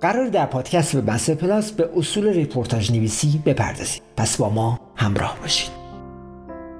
قراره در پادکست به بسر پلاس به اصول رپورتاژ نویسی بپردازیم پس با ما همراه باشید.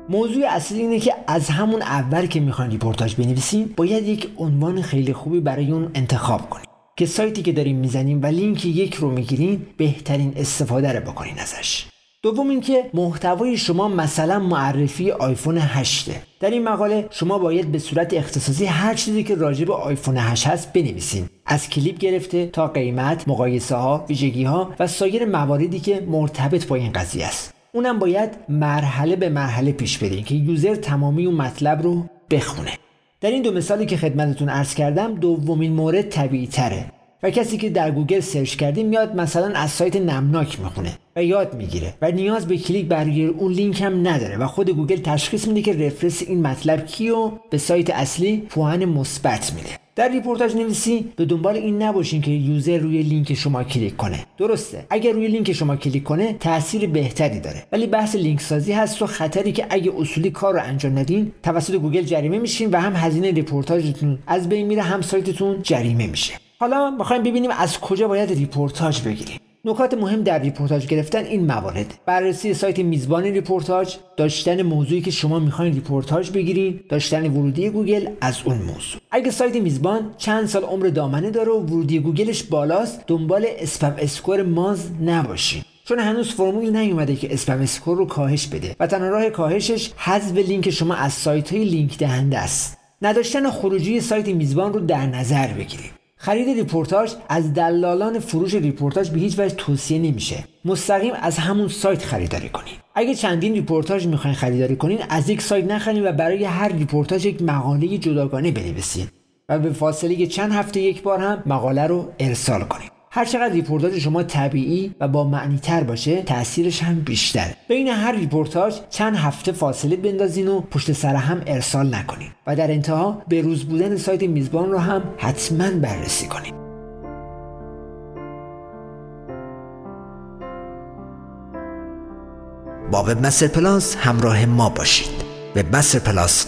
موضوع اصلی اینه که از همون اول که می‌خواین رپورتاژ بنویسین باید یک عنوان خیلی خوبی برای اون انتخاب کنید. که سایتی که داریم می‌زنیم و لینکی که رو می‌گیرین بهترین استفاده رو بکنین ازش. دوم اینکه محتوای شما مثلا معرفی آیفون 8 در این مقاله شما باید به صورت اختصاصی هر چیزی که راجع به آیفون 8 هست بنویسین. از کلیپ گرفته تا قیمت مقایسه ها ویژگی ها و سایر مواردی که مرتبط با این قضیه است. اونم باید مرحله به مرحله پیش برین که user تمامی اون مطلب رو بخونه. در این دو مثالی که خدمتتون عرض کردم دومین مورد طبیعی تره و کسی که در گوگل search کردیم میاد مثلا از سایت نمناک می‌خونه و یاد می‌گیره و نیاز به کلیک بر اون لینک هم نداره و خود گوگل تشخیص میده که reference این مطلب کیه و به سایت اصلی پوئن مثبت میده. در رپورتاژ نویسی به دنبال این نباشین که user روی لینک شما کلیک کنه. درسته اگر روی لینک شما کلیک کنه تاثیر بهتری داره ولی بحث لینک سازی هست و خطری که اگه اصولی کار رو انجام ندین توسط گوگل جریمه میشین و هم هزینه رپورتاژتون از بین میره هم سایتتون جریمه میشه. حالا می‌خوایم ببینیم از کجا باید رپورتاژ بگیریم. نکات مهم در رپورتاژ گرفتن این موارده. بررسی سایت میزبان رپورتاژ داشتن موضوعی که شما می‌خواین رپورتاژ بگیرید داشتن ورودی گوگل از اون موضوع. اگه سایت میزبان چند سال عمر دامنه داره و ورودی گوگلش بالاست دنبال spam score Moz نباشید چون هنوز فرمول نیومده که spam score رو کاهش بده و تنها راه کاهشش حذف لینک شما از سایت های لینک دهنده است. نداشتن خروجی سایت میزبان رو در نظر بگیرید. خرید رپورتاژ از دلالان فروش رپورتاژ به هیچ وجه توصیه نمیشه. مستقیم از همون سایت خریداری کنین. اگه چندین رپورتاژ می‌خواین خریداری کنین از یک سایت نخرین و برای هر رپورتاژ یک مقاله جداگانه بنویسین. و به فاصله چند هفته یک بار هم مقاله رو ارسال کنید هر چقدر رپورتاژ شما طبیعی و با معنی تر باشه تاثیرش هم بیشتر بین هر رپورتاژ چند هفته فاصله بندازین و پشت سر هم ارسال نکنین. و در انتها به روز بودن سایت میزبان رو هم حتما بررسی کنین. با وب پلاس همراه ما باشید. به پلاس